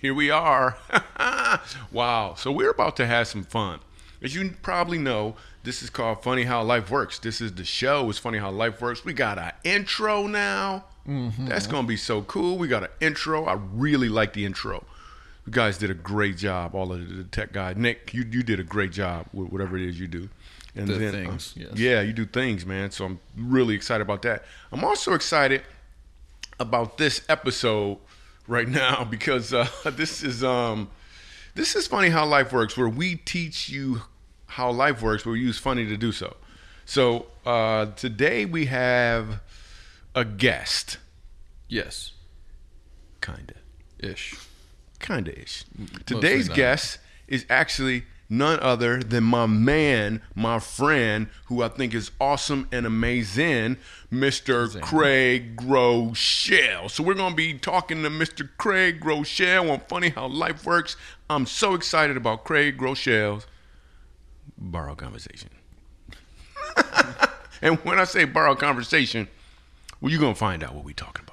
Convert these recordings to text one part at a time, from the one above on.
here we are. wow. So we're about to have some fun. As you probably know, this is called Funny How Life Works. This is the show. It's Funny How Life Works. We got our intro now. That's going to be so cool. We got an intro. I really like the intro. You guys did a great job, all of the tech guys. Nick, you, you did a great job with whatever it is you do. And The then, things, uh, yes. Yeah, you do things, man. So I'm really excited about that. I'm also excited about this episode right now because uh, this is um this is funny how life works where we teach you how life works but we use funny to do so so uh today we have a guest Yes. kinda Ish. kinda ish Mostly today's not. guest is actually none other than my man my friend who i think is awesome and amazing mr craig groeschel so we're gonna be talking to mr craig groeschel on funny how life works. I'm so excited about craig groeschel's borrow conversation. And when i say borrow conversation well you're gonna find out what we're talking about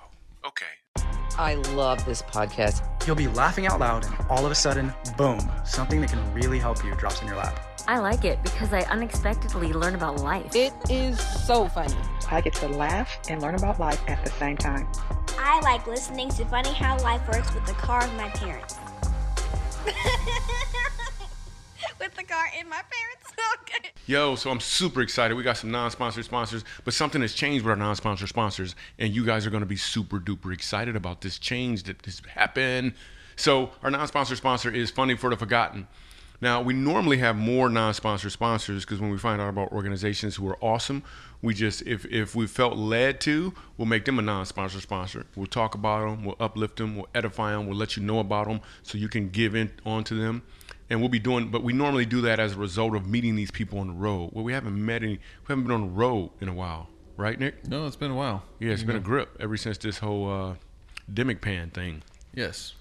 I love this podcast. You'll be laughing out loud, and all of a sudden, boom, something that can really help you drops in your lap. I like it because I unexpectedly learn about life. It is so funny. I get to laugh and learn about life at the same time. I like listening to Funny How Life Works with the car of my parents. with the car in my parents. okay. Yo, so I'm super excited. We got some non-sponsored sponsors, but something has changed with our non-sponsored sponsors, and you guys are going to be super duper excited about this change that has happened. So our non-sponsored sponsor is Funding for the Forgotten. Now we normally have more non-sponsored sponsors because when we find out about organizations who are awesome, we just if if we felt led to, we'll make them a non-sponsored sponsor. We'll talk about them, we'll uplift them, we'll edify them, we'll let you know about them so you can give in onto them and we'll be doing but we normally do that as a result of meeting these people on the road well we haven't met any we haven't been on the road in a while right nick No, it's been a while. yeah it's been a grip ever since this whole uh demic pan thing Yes.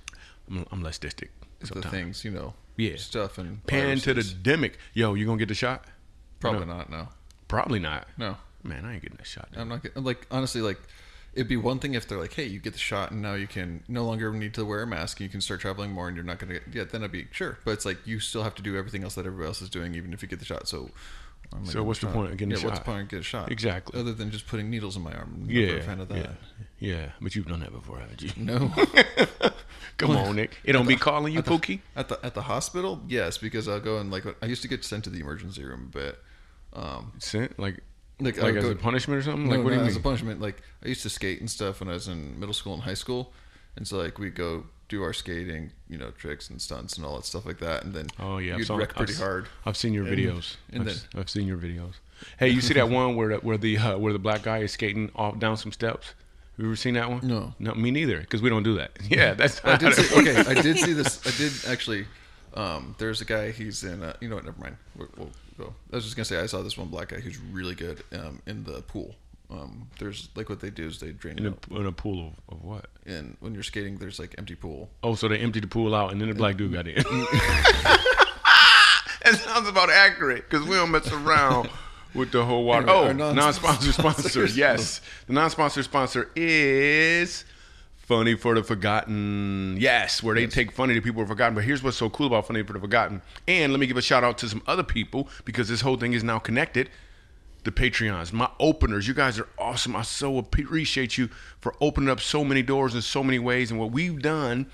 i'm, I'm less distic The sometimes. things, you know. Yeah. Stuff and pan to the viruses. demic yo you gonna get the shot Probably No. not. No. probably not No. man i ain't getting that shot I'm not get, like honestly like it'd be one thing if they're like, hey, you get the shot and now you can no longer need to wear a mask and you can start traveling more and you're not gonna get yeah, then I'd be sure. But it's like you still have to do everything else that everybody else is doing even if you get the shot. So I'm So what's the shot. point of getting yeah, the what's shot? the point of getting a shot? Exactly. Other than just putting needles in my arm. I'm yeah a fan of that. yeah yeah but you've done that before haven't you No. come on nick it don't be calling you at the, pookie at the at the hospital, yes, because I'll go and like I used to get sent to the emergency room a bit. Um, sent like like, like as go- a punishment or something No, like what do you as a punishment. Like I used to skate and stuff when I was in middle school and high school, and so like we'd go do our skating, you know, tricks and stunts and all that stuff like that, and then Oh yeah, I've you'd saw- wreck I've pretty hard. I've seen your And- videos. and I've, then- I've seen your videos. Hey, you see that one where the, where the uh, where the black guy is skating off down some steps? Have you ever seen that one? No. no, me neither. Because we don't do that. Yeah, that's. I did see, okay, I did see this. I did actually. Um, there's a guy. He's in. Uh, you know what? Never mind. We'll, we'll go. I was just gonna say I saw this one black guy who's really good um, in the pool. Um, there's like what they do is they drain in it a, out. in a pool of, of what? And when you're skating, there's like empty pool. Oh, so they empty the pool out, and then the black dude got in. that sounds about accurate because we don't mess around with the whole water. Anyway, oh, our non-sponsor sponsor. sponsors. Yes, the non-sponsor sponsor is Funny for the Forgotten. Yes, where they take funny to people who are forgotten. But here's what's so cool about Funny for the Forgotten. And let me give a shout out to some other people because this whole thing is now connected the Patreons, my openers. You guys are awesome. I so appreciate you for opening up so many doors in so many ways. And what we've done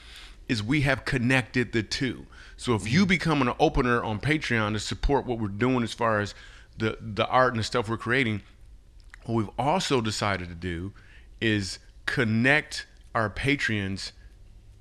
is we have connected the two. So if you mm-hmm. become an opener on Patreon to support what we're doing as far as the the art and the stuff we're creating, what we've also decided to do is connect our Patreons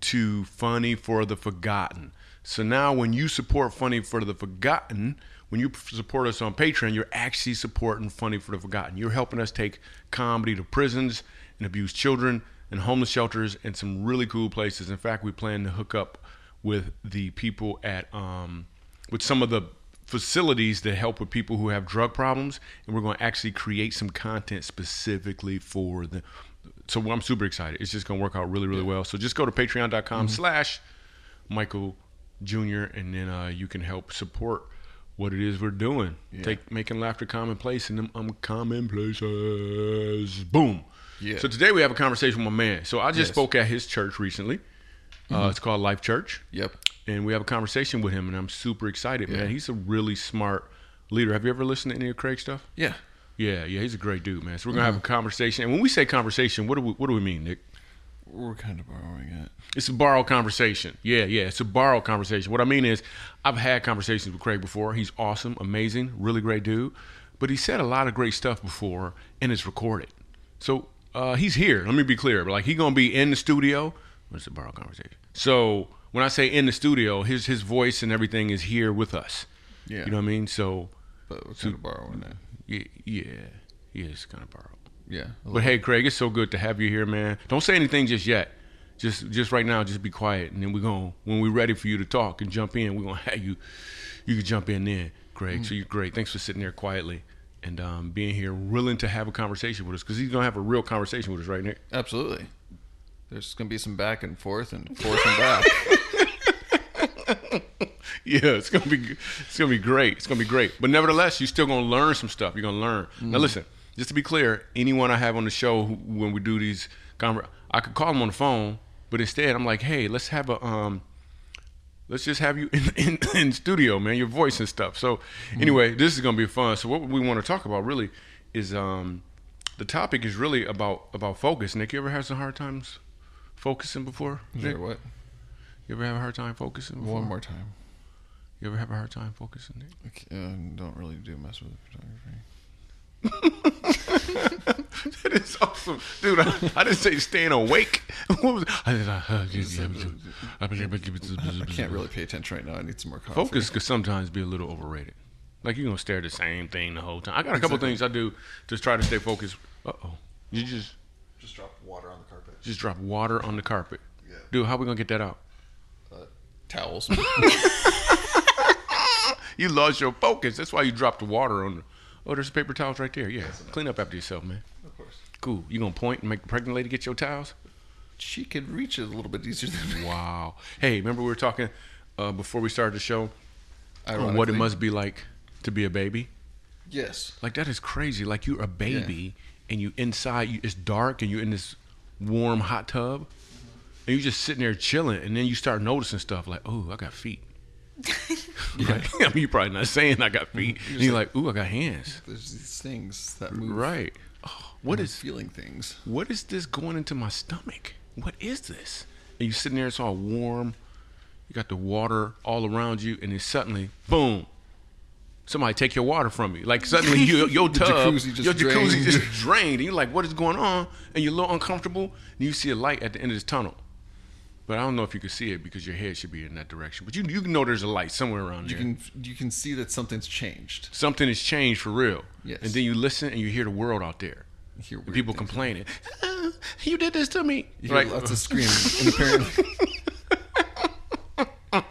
to Funny for the Forgotten. So now when you support Funny for the Forgotten, when you support us on Patreon, you're actually supporting Funny for the Forgotten. You're helping us take comedy to prisons and abused children and homeless shelters and some really cool places. In fact, we plan to hook up with the people at um, with some of the facilities that help with people who have drug problems, and we're going to actually create some content specifically for them. So I'm super excited. It's just going to work out really, really well. So just go to patreon.com slash Michael Jr. and then uh, you can help support what it is we're doing. Take making laughter commonplace in them uncommon places. Boom. Yeah. So today we have a conversation with my man. So I just Yes. spoke at his church recently Uh, it's called Life Church. Yep. And we have a conversation with him, and I'm super excited, man. He's a really smart leader. Have you ever listened to any of Craig's stuff? Yeah. Yeah, yeah, he's a great dude, man. So we're gonna have a conversation. And when we say conversation, what do we what do we mean, Nick? We're kind of borrowing it. It's a borrowed conversation. Yeah, yeah, it's a borrowed conversation. What I mean is, I've had conversations with Craig before. He's awesome, amazing, really great dude. But he said a lot of great stuff before, and it's recorded. So uh, he's here. Let me be clear. Like he gonna be in the studio. It's a borrowed conversation. So when I say in the studio, his his voice and everything is here with us. Yeah. You know what I mean? So But we're kind of borrowing it. Yeah, yeah, yeah, it's kind of borrowed. Yeah. But hey, Craig, it's so good to have you here, man. Don't say anything just yet. Just just right now, just be quiet, and then we're gonna when we're ready for you to talk and jump in, we're gonna have you. You can jump in then, Craig. So you're great. Thanks for sitting there quietly and um, being here, willing to have a conversation with us, because he's gonna have a real conversation with us, right, now. Absolutely. There's going to be some back and forth and forth and back. Yeah, it's gonna be it's gonna be great. It's gonna be great. But nevertheless, you're still gonna learn some stuff. You're gonna learn. Now, listen. Just to be clear, anyone I have on the show who, when we do these conver- I could call them on the phone, but instead I'm like, hey, let's have a um, let's just have you in, in, in studio, man, your voice and stuff. So anyway, this is gonna be fun. So what we want to talk about really is um, the topic is really about about focus. Nick, you ever had some hard times focusing before? Nick? Sure, what? You ever have a hard time focusing? Before? One more time. You ever have a hard time focusing, Nick? I c- uh, don't really do mess with photography. that is awesome, dude. I, I didn't say staying awake. What was? I, I can't really pay attention right now. I need some more coffee. focus could sometimes be a little overrated. Like you're gonna stare at the same thing the whole time. I got a couple things I do to try to stay focused. Uh oh, you just Just drop water on the carpet. just drop water on the carpet, Yeah. dude. How we gonna get that out? Towels. You lost your focus. That's why you dropped the water on. The, oh, there's paper towels right there. Yeah, clean up after yourself, man. of course. Cool. You gonna point and make the pregnant lady get your towels? She could reach it a little bit easier than me. Wow. Hey, remember we were talking uh, before we started the show on what it must be like to be a baby? Yes. Like that is crazy. Like you're a baby and you inside you it's dark and you're in this warm hot tub and you're just sitting there chilling and then you start noticing stuff like, oh, I got feet. Right? I mean, you're probably not saying I got feet. And you're like, ooh, I got hands. There's these things that move. Right. Oh, what feeling things? what is this going into my stomach? What is this? And you sitting there, it's all warm. You got the water all around you, and then suddenly, boom, somebody take your water from you. Like suddenly, you, your tub, jacuzzi just your jacuzzi drained. just drained, and you're like, "What is going on?" And you're a little uncomfortable. And you see a light at the end of this tunnel, but I don't know if you can see it because your head should be in that direction. But you you know there's a light somewhere around You there. can you can see that something's changed. Something has changed for real. Yes. And then you listen and you hear the world out there. You hear And people things. complaining, "Ah, "You did this to me." You hear lots of screaming, and apparently,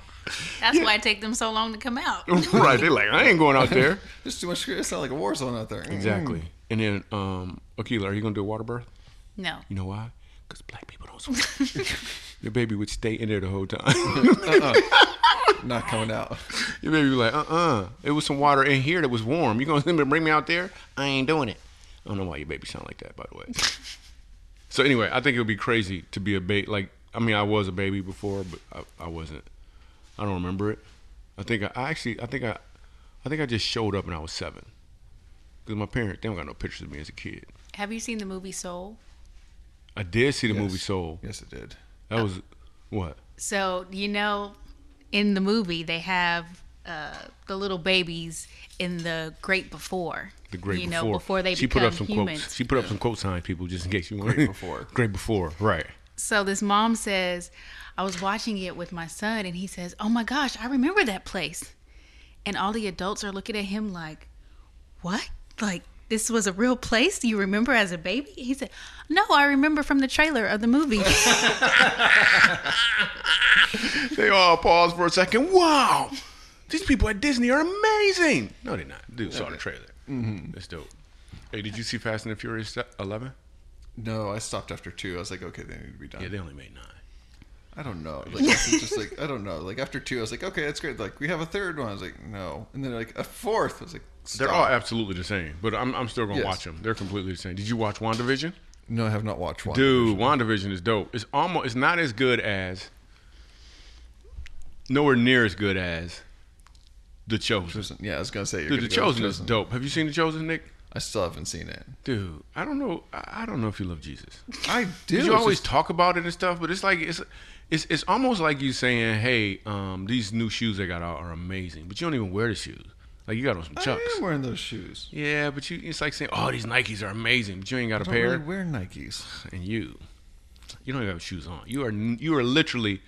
That's why it take them so long to come out. right. They're like, I ain't going out there. there's too much. screaming. It sounds like a war zone out there. Exactly. And then, um, Akila, are you gonna do a water birth? No. You know why? Because black people don't swim. Your baby would stay in there the whole time. Uh-uh. Not coming out. Your baby was like, uh uh It was some water in here that was warm. You gonna bring me out there? I ain't doing it. I don't know why your baby sound like that, by the way. so anyway, I think it would be crazy to be a baby. Like, I mean, I was a baby before, but I, I wasn't. I don't remember it. I think I, I actually, I think I, I think I just showed up when I was seven. Because my parents, they don't got no pictures of me as a kid. Have you seen the movie Soul? I did see the Yes. movie Soul. Yes, it did. That was what? So you know, in the movie they have uh, the little babies in the great before. The great before. you before. know, before they she become put up some humans. quotes. She put up some quote signs, people, just in case you want. Great before. great before, right? So this mom says, I was watching it with my son, and he says, "Oh my gosh, I remember that place." And all the adults are looking at him like, "What? Like this was a real place? You remember as a baby?" He said, "No, I remember from the trailer of the movie." They all pause for a second. Wow, these people at Disney are amazing. No, they're not. Dude, saw the trailer. Mm-hmm. That's dope. Hey, did you see Fast and the Furious Eleven? No, I stopped after two. I was like, okay, they need to be done. Yeah, they only made nine. I don't know. Like, it's just like I don't know. Like after two, I was like, okay, that's great. Like we have a third one. I was like, no, and then like a fourth. I was like, They're all absolutely the same, but I'm, I'm still gonna Yes. watch them. They're completely the same. Did you watch WandaVision? No, I have not watched one. Dude, WandaVision is dope. It's almost it's not as good as nowhere near as good as The Chosen. Yeah, I was gonna say. You're Dude, The gonna go with Chosen is dope. Have you seen The Chosen, Nick? I still haven't seen it. Dude, I don't know. I I don't know if you love Jesus. I do. 'Cause you It's always just- talk about it and stuff, but it's like it's it's it's almost like you saying, "Hey, um, these new shoes they got out are amazing," but you don't even wear the shoes. Like you got on some Chucks. I Chucks. am wearing those shoes. Yeah, but you it's like saying, "Oh, these Nikes are amazing," but you ain't got I a don't pair. really wear Nikes. and you, you don't even have shoes on. You are you are literally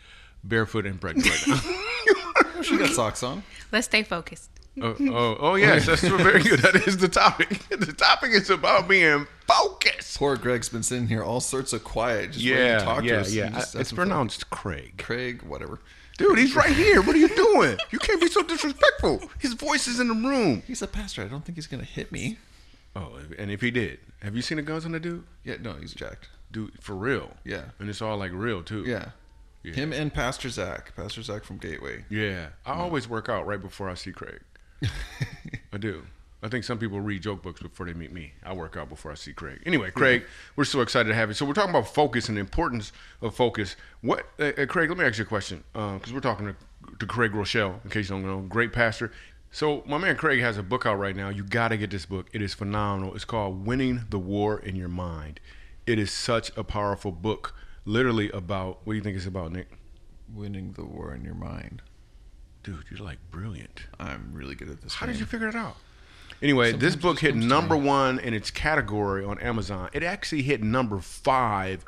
barefoot and pregnant right now. She got socks on. Let's stay focused. oh, oh, oh, yes, that's very good. That is the topic. The topic is about being focused. Poor Greg's been sitting here all sorts of quiet, just waiting to Yeah, talk to yeah, us. yeah. He just I- has It's some fun. pronounced Craig. Craig, whatever. Dude, he's right here. What are you doing? You can't be so disrespectful. His voice is in the room. He's a pastor. I don't think he's gonna hit me. Oh, and if he did, have you seen the guns on the dude? Yeah, no, he's jacked. Dude, for real. Yeah. And it's all like real too. Yeah. Yeah. Him and Pastor Zach. Pastor Zach from Gateway. Yeah. I mm. always work out right before I see Craig. I do. I think some people read joke books before they meet me. I work out before I see Craig. Anyway, Craig, we're so excited to have you. So we're talking about focus and the importance of focus. What, uh, uh, Craig? Let me ask you a question because we're talking to, to Craig Groeschel. In case you don't know, great pastor. So my man Craig has a book out right now. You got to get this book. It is phenomenal. It's called "Winning the War in Your Mind." It is such a powerful book. Literally about what do you think it's about, Nick? Winning the war in your mind. Dude, you're like brilliant. I'm really good at this. How game. did you figure it out? Anyway, this Sometimes it book hit number one in its category on Amazon. It actually hit number five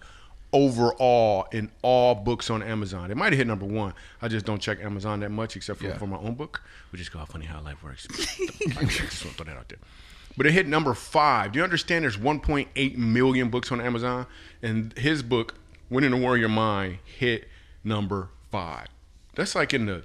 overall in all books on Amazon. It might have hit number one. I just don't check Amazon that much, except for, Yeah. for my own book, which is called Funny How Life Works. just want to throw that out there. But it hit number five. Do you understand? There's 1.8 million books on Amazon, and his book, Winning the War in Your Mind, hit number five. That's like in the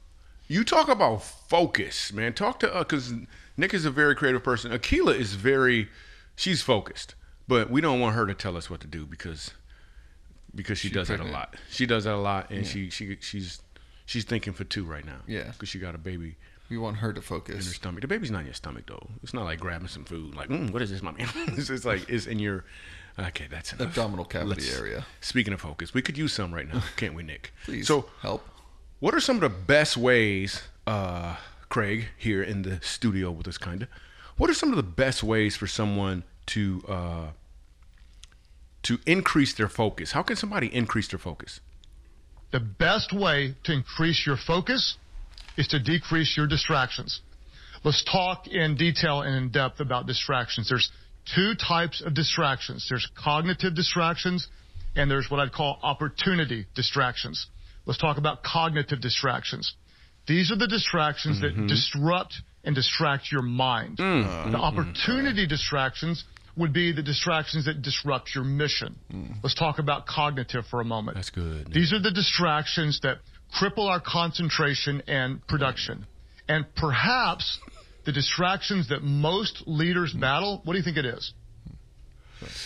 you talk about focus, man. Talk to us because Nick is a very creative person. Akila is very, she's focused, but we don't want her to tell us what to do because because she, She does that a lot. She does that a lot, and she she she's she's thinking for two right now. Yeah. because she got a baby we want her to focus in her stomach. The baby's not in your stomach though. It's not like grabbing some food. Like, mm, what is this, mommy? it's just like it's in your. Okay, that's enough. Abdominal cavity Let's- area. Speaking of focus, we could use some right now, can't we, Nick? Please So, help. What are some of the best ways, uh, Craig, here in the studio with us, kinda? What are some of the best ways for someone to uh, to increase their focus? How can somebody increase their focus? The best way to increase your focus is to decrease your distractions. Let's talk in detail and in depth about distractions. There's two types of distractions. There's cognitive distractions and there's what I'd call opportunity distractions. Let's talk about cognitive distractions. These are the distractions that mm-hmm. disrupt and distract your mind. Mm. the mm-hmm. opportunity distractions would be the distractions that disrupt your mission. Mm. Let's talk about cognitive for a moment. That's good. These are the distractions that cripple our concentration and production. And perhaps the distractions that most leaders battle, what do you think it is?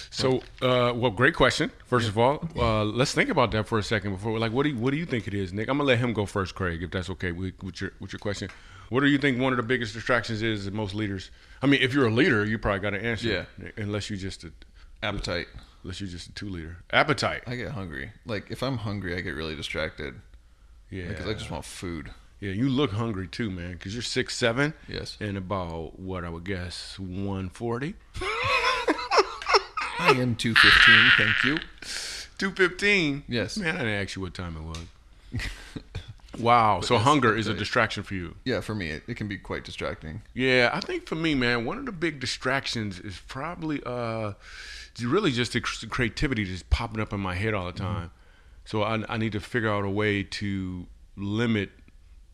So, uh, well, great question. First of all, uh, let's think about that for a second before. Like, what do you, what do you think it is, Nick? I'm gonna let him go first, Craig, if that's okay with, with your with your question. What do you think one of the biggest distractions is that most leaders? I mean, if you're a leader, you probably got to answer. Yeah. Unless you just a, Appetite. unless you're just a two leader. Appetite. I get hungry. Like if I'm hungry, I get really distracted Yeah. because I just want food. yeah, you look hungry too, man, because you're six seven. Yes. And about what I would guess one forty. I am 215, thank you. Two fifteen. Yes. Man, I didn't ask you what time it was. wow. So hunger is a distraction for you. Yeah, for me, it, it can be quite distracting. Yeah, I think for me, man, one of the big distractions is probably uh, really just the creativity just popping up in my head all the time. So I, I need to figure out a way to limit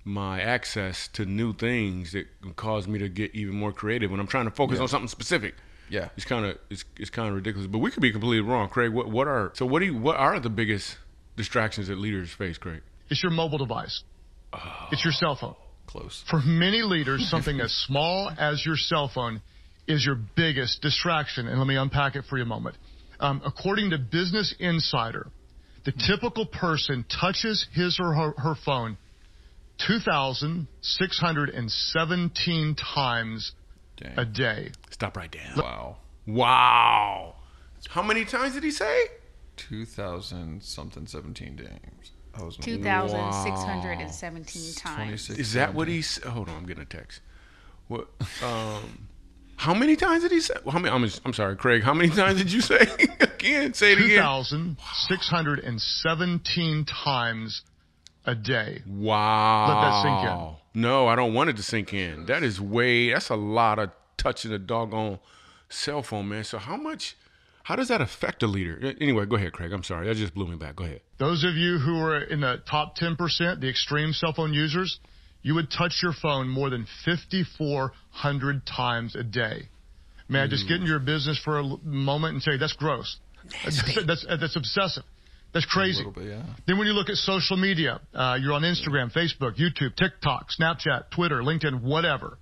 my access to new things that cause me to get even more creative when I'm trying to focus on something specific. Yeah. it's kind of it's, it's kind of ridiculous, but we could be completely wrong, Craig. What what are so what do you what are the biggest distractions that leaders face, Craig? It's your mobile device. It's your cell phone. close. For many leaders, something as small as your cell phone is your biggest distraction. And let me unpack it for you a moment. Um, according to Business Insider, the typical person touches his or her, her phone 2,617 times Dang. a day. Stop right there. Wow. Wow. How many times did he say? 2000 something 17 games. I was 2,617 times. 26 Is that what he's? Hold on, I'm getting a text. What? Um, how many times did he say? How many? I'm, I'm sorry, Craig. How many times did you say again? Say it again. 2,617 times a day. Wow. Let that sink in. No, I don't want it to sink in. That is way. That's a lot of touching a doggone cell phone, man. So how much? How does that affect a leader? Anyway, go ahead, Craig. I'm sorry. That just blew me back. Go ahead. Those of you who are in the top 10%, the extreme cell phone users, you would touch your phone more than 5,400 times a day. May I just get mm. into your business for a moment and say that's gross? That's, that's, that's obsessive. That's crazy. bit, yeah. Then when you look at social media, uh, you're on Instagram, Facebook, YouTube, TikTok, Snapchat, Twitter, LinkedIn, whatever.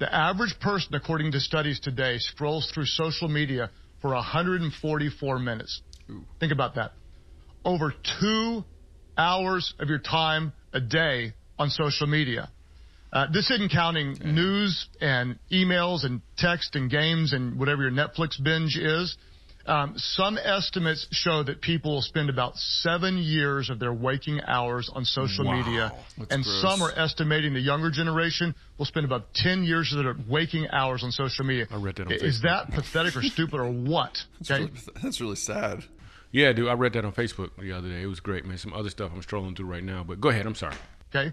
The average person, according to studies today, scrolls through social media for 144 minutes. Think about that. Over two hours of your time a day on social media. Uh, this isn't counting news and emails and text and games and whatever your Netflix binge is. Um, some estimates show that people will spend about seven years of their waking hours on social Wow. media, and gross. some are estimating the younger generation will spend about 10 years of their waking hours on social media. I read that on Is Facebook. that pathetic or stupid or what? That's, Okay. really, that's really sad. Yeah, dude. I read that on Facebook the other day. It was great, man. Some other stuff I'm strolling through right now. But go ahead. I'm sorry. Okay?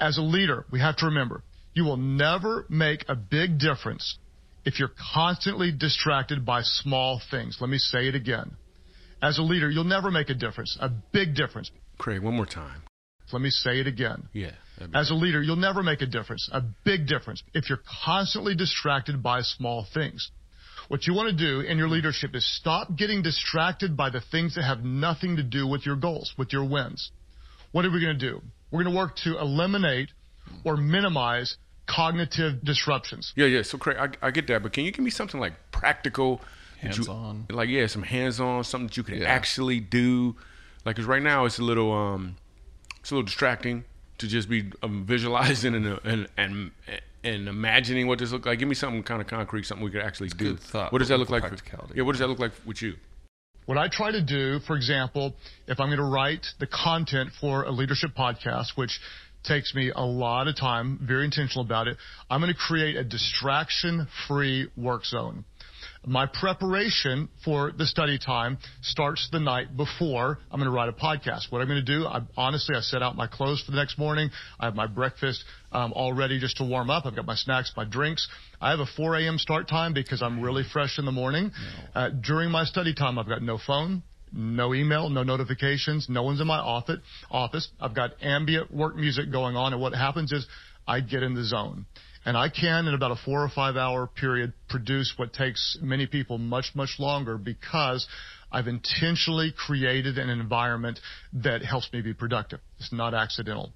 As a leader, we have to remember you will never make a big difference if you're constantly distracted by small things. Let me say it again. As a leader, you'll never make a difference, a big difference. Craig, one more time. Let me say it again. Yeah. As a leader, you'll never make a difference, a big difference, if you're constantly distracted by small things. What you want to do in your leadership is stop getting distracted by the things that have nothing to do with your goals, with your wins. What are we going to do? We're going to work to eliminate or minimize cognitive disruptions. Yeah, yeah. So, Craig, I, I get that, but can you give me something like practical, that you- Hands-on. like yeah, some hands-on, something that you can Yeah. actually do? Like, cause right now it's a little, um, it's a little distracting to just be um, visualizing and, uh, and and and imagining what this look like. Give me something kind of concrete, something we could actually do. thought, what does that look like? For, yeah, what does that look like with you? What I try to do, for example, if I'm going to write the content for a leadership podcast, which takes me a lot of time, very intentional about it, I'm going to create a distraction free work zone. My preparation for the study time starts the night before I'm going to write a podcast. What I'm going to do, I, honestly, I set out my clothes for the next morning. I have my breakfast um, all ready just to warm up. I've got my snacks, my drinks. I have a 4 a.m. start time because I'm really fresh in the morning. Uh, during my study time, I've got no phone, no email, no notifications. No one's in my office. I've got ambient work music going on, and what happens is I get in the zone. And I can, in about a four or five hour period, produce what takes many people much, much longer because I've intentionally created an environment that helps me be productive. It's not accidental.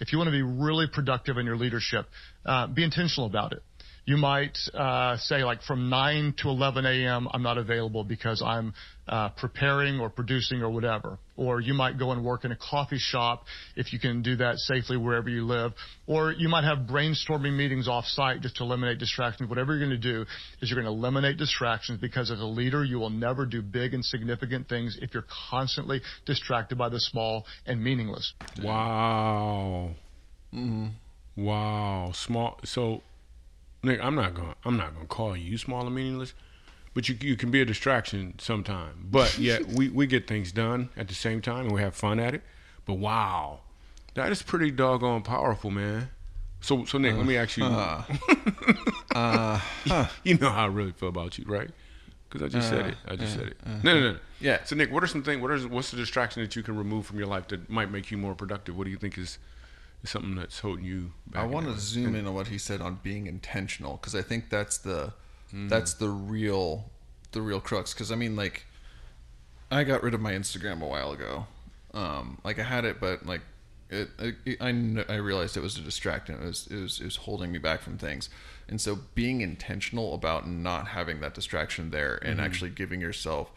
If you want to be really productive in your leadership, uh, be intentional about it. You might uh, say like from 9 to 11 a.m. I'm not available because I'm uh, preparing or producing or whatever. Or you might go and work in a coffee shop if you can do that safely wherever you live. Or you might have brainstorming meetings off site just to eliminate distractions. Whatever you're going to do is you're going to eliminate distractions because as a leader you will never do big and significant things if you're constantly distracted by the small and meaningless. Wow. Mm-hmm. Wow. Small. So, Nick, I'm not going. to I'm not going to call you small and meaningless, but you you can be a distraction sometime. But yet we we get things done at the same time and we have fun at it. But wow, that is pretty doggone powerful, man. So so Nick, let me ask you. Uh, uh, uh, you know how I really feel about you, right? Because I just said it. I just said it. No, no, no, no. Yeah. So Nick, what are some things? What are what's the distraction that you can remove from your life that might make you more productive? What do you think is something that's holding you back? I want to zoom in on what he said on being intentional because I think that's the Mm. that's the real the real crux. Because I mean, like, I got rid of my Instagram a while ago. Um, like I had it, but like it, it, I kn- I realized it was a distraction. It was, it was it was holding me back from things, and so being intentional about not having that distraction there and Mhm. actually giving yourself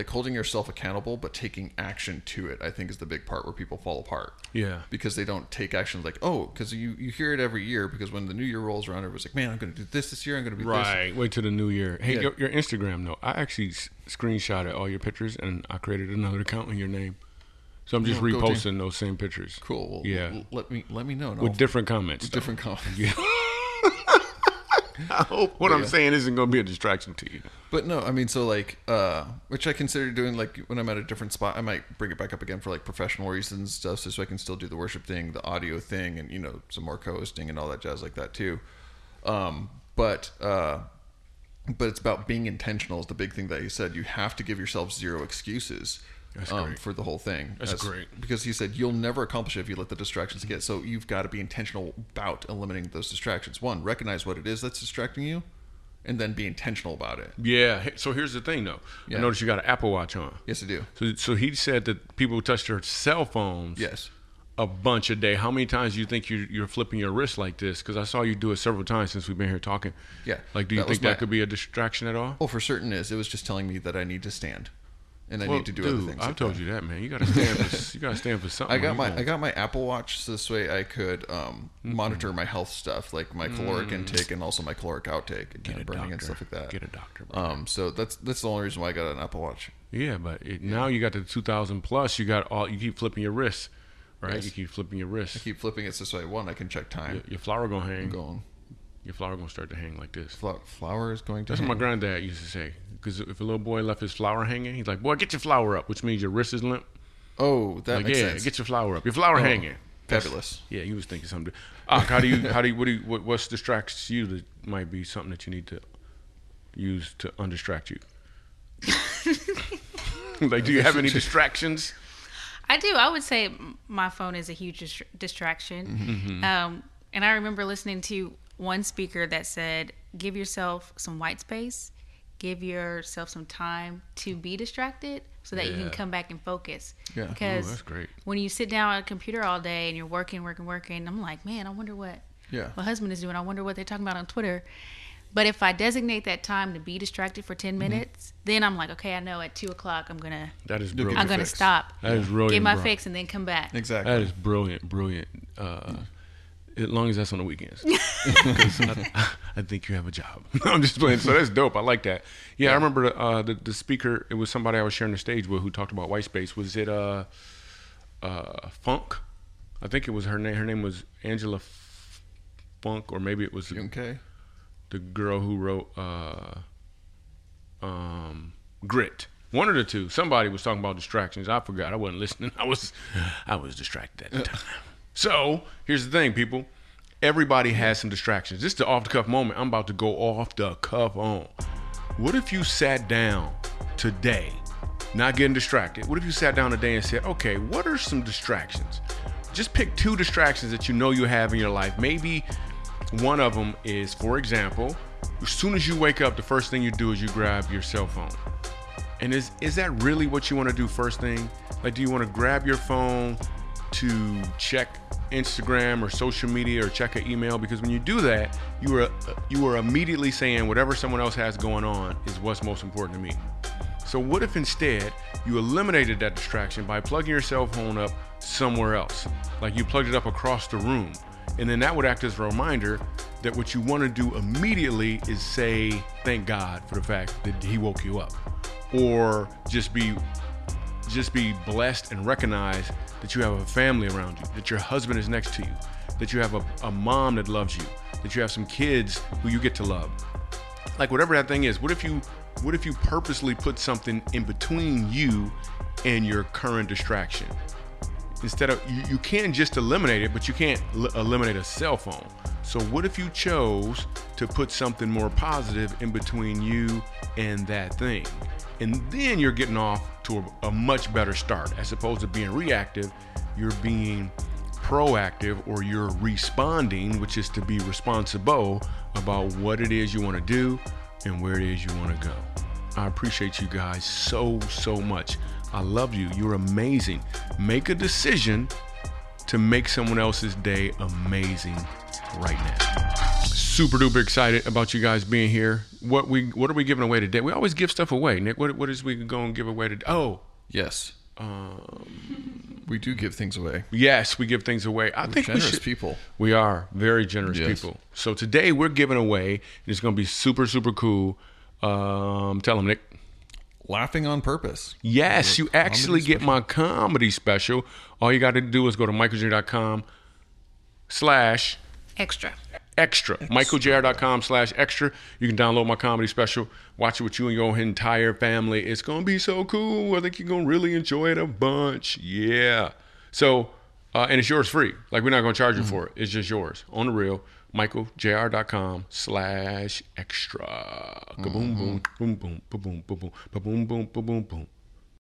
like holding yourself accountable but taking action to it i think is the big part where people fall apart Yeah. because they don't take action like oh because you you hear it every year because when the new year rolls around everyone's like man i'm gonna do this this year i'm gonna be Right. this Wait till the new year. Hey, Yeah. your, your Instagram though. I actually screenshotted all your pictures and I created another account in your name. So I'm just go reposting those same pictures. Cool. Well, yeah. let me let me know With I'll- different comments. with different comments Yeah. I hope what I'm saying isn't going to be a distraction to you. But no, I mean, so like, uh, which I consider doing like when I'm at a different spot, I might bring it back up again for like professional reasons and stuff, so, so I can still do the worship thing, the audio thing, and you know, some more co-hosting and all that jazz like that too. Um, but uh, but it's about being intentional is the big thing that you said. You have to give yourself zero excuses. Um, for the whole thing. That's great. because he said you'll never accomplish it if you let the distractions get. So you've got to be intentional about eliminating those distractions. One, recognize what it is that's distracting you, and then be intentional about it. Yeah. So here's the thing, though. Yeah. I noticed you got an Apple Watch on. Yes, I do. So, so he said that people touch their cell phones. Yes. A bunch a day. How many times do you think you're, you're flipping your wrist like this? Because I saw you do it several times since we've been here talking. Yeah. Like, do you That think that my- could be a distraction at all? Well, for certain is. It was just telling me that I need to stand, and I Well, need to do dude, other things. I've like told that. you that, man. You got to stand. for, you got to stand for something. I got my I got my Apple Watch so this way I could um, Mm-hmm. monitor my health stuff, like my caloric Mm. intake and also my caloric outtake, and kind of burning and stuff like that. Get a doctor, bro. Um, so that's that's the only reason why I got an Apple Watch. Yeah, but it, now you got the 2000 plus. You got all. You keep flipping your wrists, right? Yes. You keep flipping your wrists. I keep flipping it so this way. One, I can check time. Your, your flower gonna hang. I'm going. Your flower gonna start to hang like this. Fla- flower is going to. That's what my granddad used to say. Because if a little boy left his flower hanging, he's like, "Boy, get your flower up," which means your wrist is limp. Oh, that like, makes yeah, sense. get your flower up. Your flower Oh, hanging. That's- fabulous. Yeah, you was thinking something. Ah, how do you? How do you? What do you? What, what distracts you that might be something that you need to use to undistract you? like, do you have any distractions? I do. I would say my phone is a huge dis- distraction. Mhm. Um, and I remember listening to one speaker that said, "Give yourself some white space, give yourself some time to be distracted, so that you can come back and focus." Yeah. Ooh, that's great. when you sit down at a computer all day and you're working, working, working, I'm like, man, I wonder what Yeah. my husband is doing. I wonder what they're talking about on Twitter. But if I designate that time to be distracted for 10 Mhm. minutes, then I'm like, okay, I know at two o'clock I'm gonna That is brilliant. I'm gonna fix. stop. That is brilliant. Get my bro. fix and then come back. Exactly. That is brilliant, brilliant. Uh, As long as that's on the weekends. I, I think you have a job. I'm just playing. So that's dope. I like that. Yeah, I remember uh, the the speaker. It was somebody I was sharing the stage with who talked about white space. Was it uh, uh, Funk? I think it was her name. Her name was Angela F- Funk, or maybe it was Okay. the girl who wrote uh, um, Grit. One of the two. Somebody was talking about distractions. I forgot. I wasn't listening. I was I was distracted at the time. So here's the thing, people. Everybody has some distractions. This is the off the cuff moment. I'm about to go off the cuff on. What if you sat down today, not getting distracted? What if you sat down today and said, okay, what are some distractions? Just pick two distractions that you know you have in your life. Maybe one of them is, for example, as soon as you wake up, the first thing you do is you grab your cell phone. And is is that really what you want to do first thing? Like, do you want to grab your phone to check Instagram or social media or check an email? Because when you do that, you are you are immediately saying whatever someone else has going on is what's most important to me. So what if instead you eliminated that distraction by plugging your cell phone up somewhere else? Like you plugged it up across the room. And then that would act as a reminder that what you want to do immediately is say thank God for the fact that he woke you up. Or just be just be blessed and recognize that you have a family around you, that your husband is next to you, that you have a, a mom that loves you, that you have some kids who you get to love. Like whatever that thing is, what if you what if you purposely put something in between you and your current distraction? Instead of you, you can just eliminate it, but you can't l- eliminate a cell phone. So what if you chose to put something more positive in between you and that thing? And then you're getting off to a, a much better start. As opposed to being reactive, you're being proactive or you're responding, which is to be responsible about what it is you want to do and where it is you want to go. I appreciate you guys so, so much. I love you. You're amazing. Make a decision to make someone else's day amazing right now. Super duper excited about you guys being here. What we what are we giving away today? We always give stuff away, Nick. What what is we going to give away today? Oh, Yes. um, We do give things away. yes, we give things away. I We're think we generous should. people. We are very generous Yes. people. So today we're giving away, and it's going to be super super cool. Um, tell them, Nick. Laughing on purpose. Yes, you actually get my comedy special. All you got to do is go to michaeljr.com slash Extra. Extra. michaeljr.com slash extra. You can download my comedy special. Watch it with you and your entire family. It's going to be so cool. I think you're going to really enjoy it a bunch. Yeah. So, uh, and it's yours free. Like, we're not going to charge you for it. It's just yours. On the real. michaeljr.com slash extra. Kaboom, boom, boom, boom, boom, boom, boom, boom, boom, boom, boom, boom, boom.